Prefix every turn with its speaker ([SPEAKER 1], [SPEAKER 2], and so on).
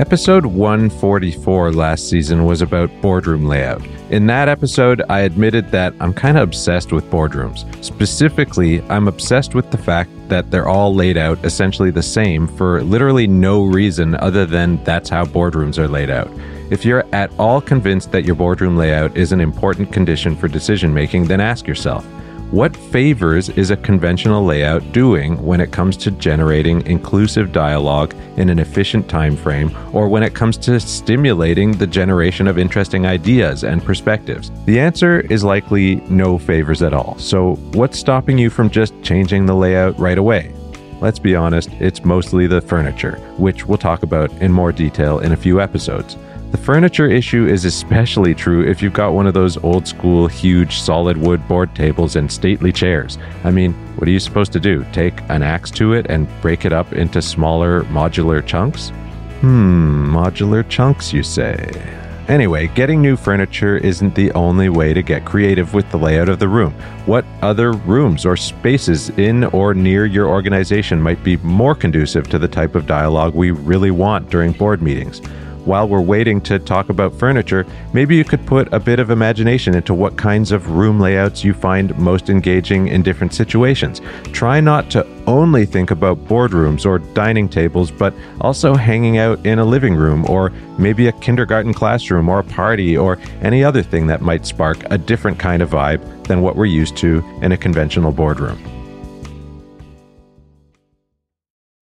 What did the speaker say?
[SPEAKER 1] Episode 144 last season was about boardroom layout. In that episode, I admitted that I'm kind of obsessed with boardrooms. Specifically, I'm obsessed with the fact that they're all laid out essentially the same for literally no reason other than that's how boardrooms are laid out. If you're at all convinced that your boardroom layout is an important condition for decision making, then ask yourself what favors is a conventional layout doing when it comes to generating inclusive dialogue in an efficient time frame or when it comes to stimulating the generation of interesting ideas and perspectives? The answer is likely no favors at all. So, what's stopping you from just changing the layout right away? Let's be honest, it's mostly the furniture, which we'll talk about in more detail in a few episodes. The furniture issue is especially true if you've got one of those old school, huge, solid wood board tables and stately chairs. I mean, what are you supposed to do? Take an axe to it and break it up into smaller, modular chunks? Hmm, modular chunks, you say? Anyway, getting new furniture isn't the only way to get creative with the layout of the room. What other rooms or spaces in or near your organization might be more conducive to the type of dialogue we really want during board meetings? While we're waiting to talk about furniture, maybe you could put a bit of imagination into what kinds of room layouts you find most engaging in different situations. Try not to only think about boardrooms or dining tables, but also hanging out in a living room or maybe a kindergarten classroom or a party or any other thing that might spark a different kind of vibe than what we're used to in a conventional boardroom.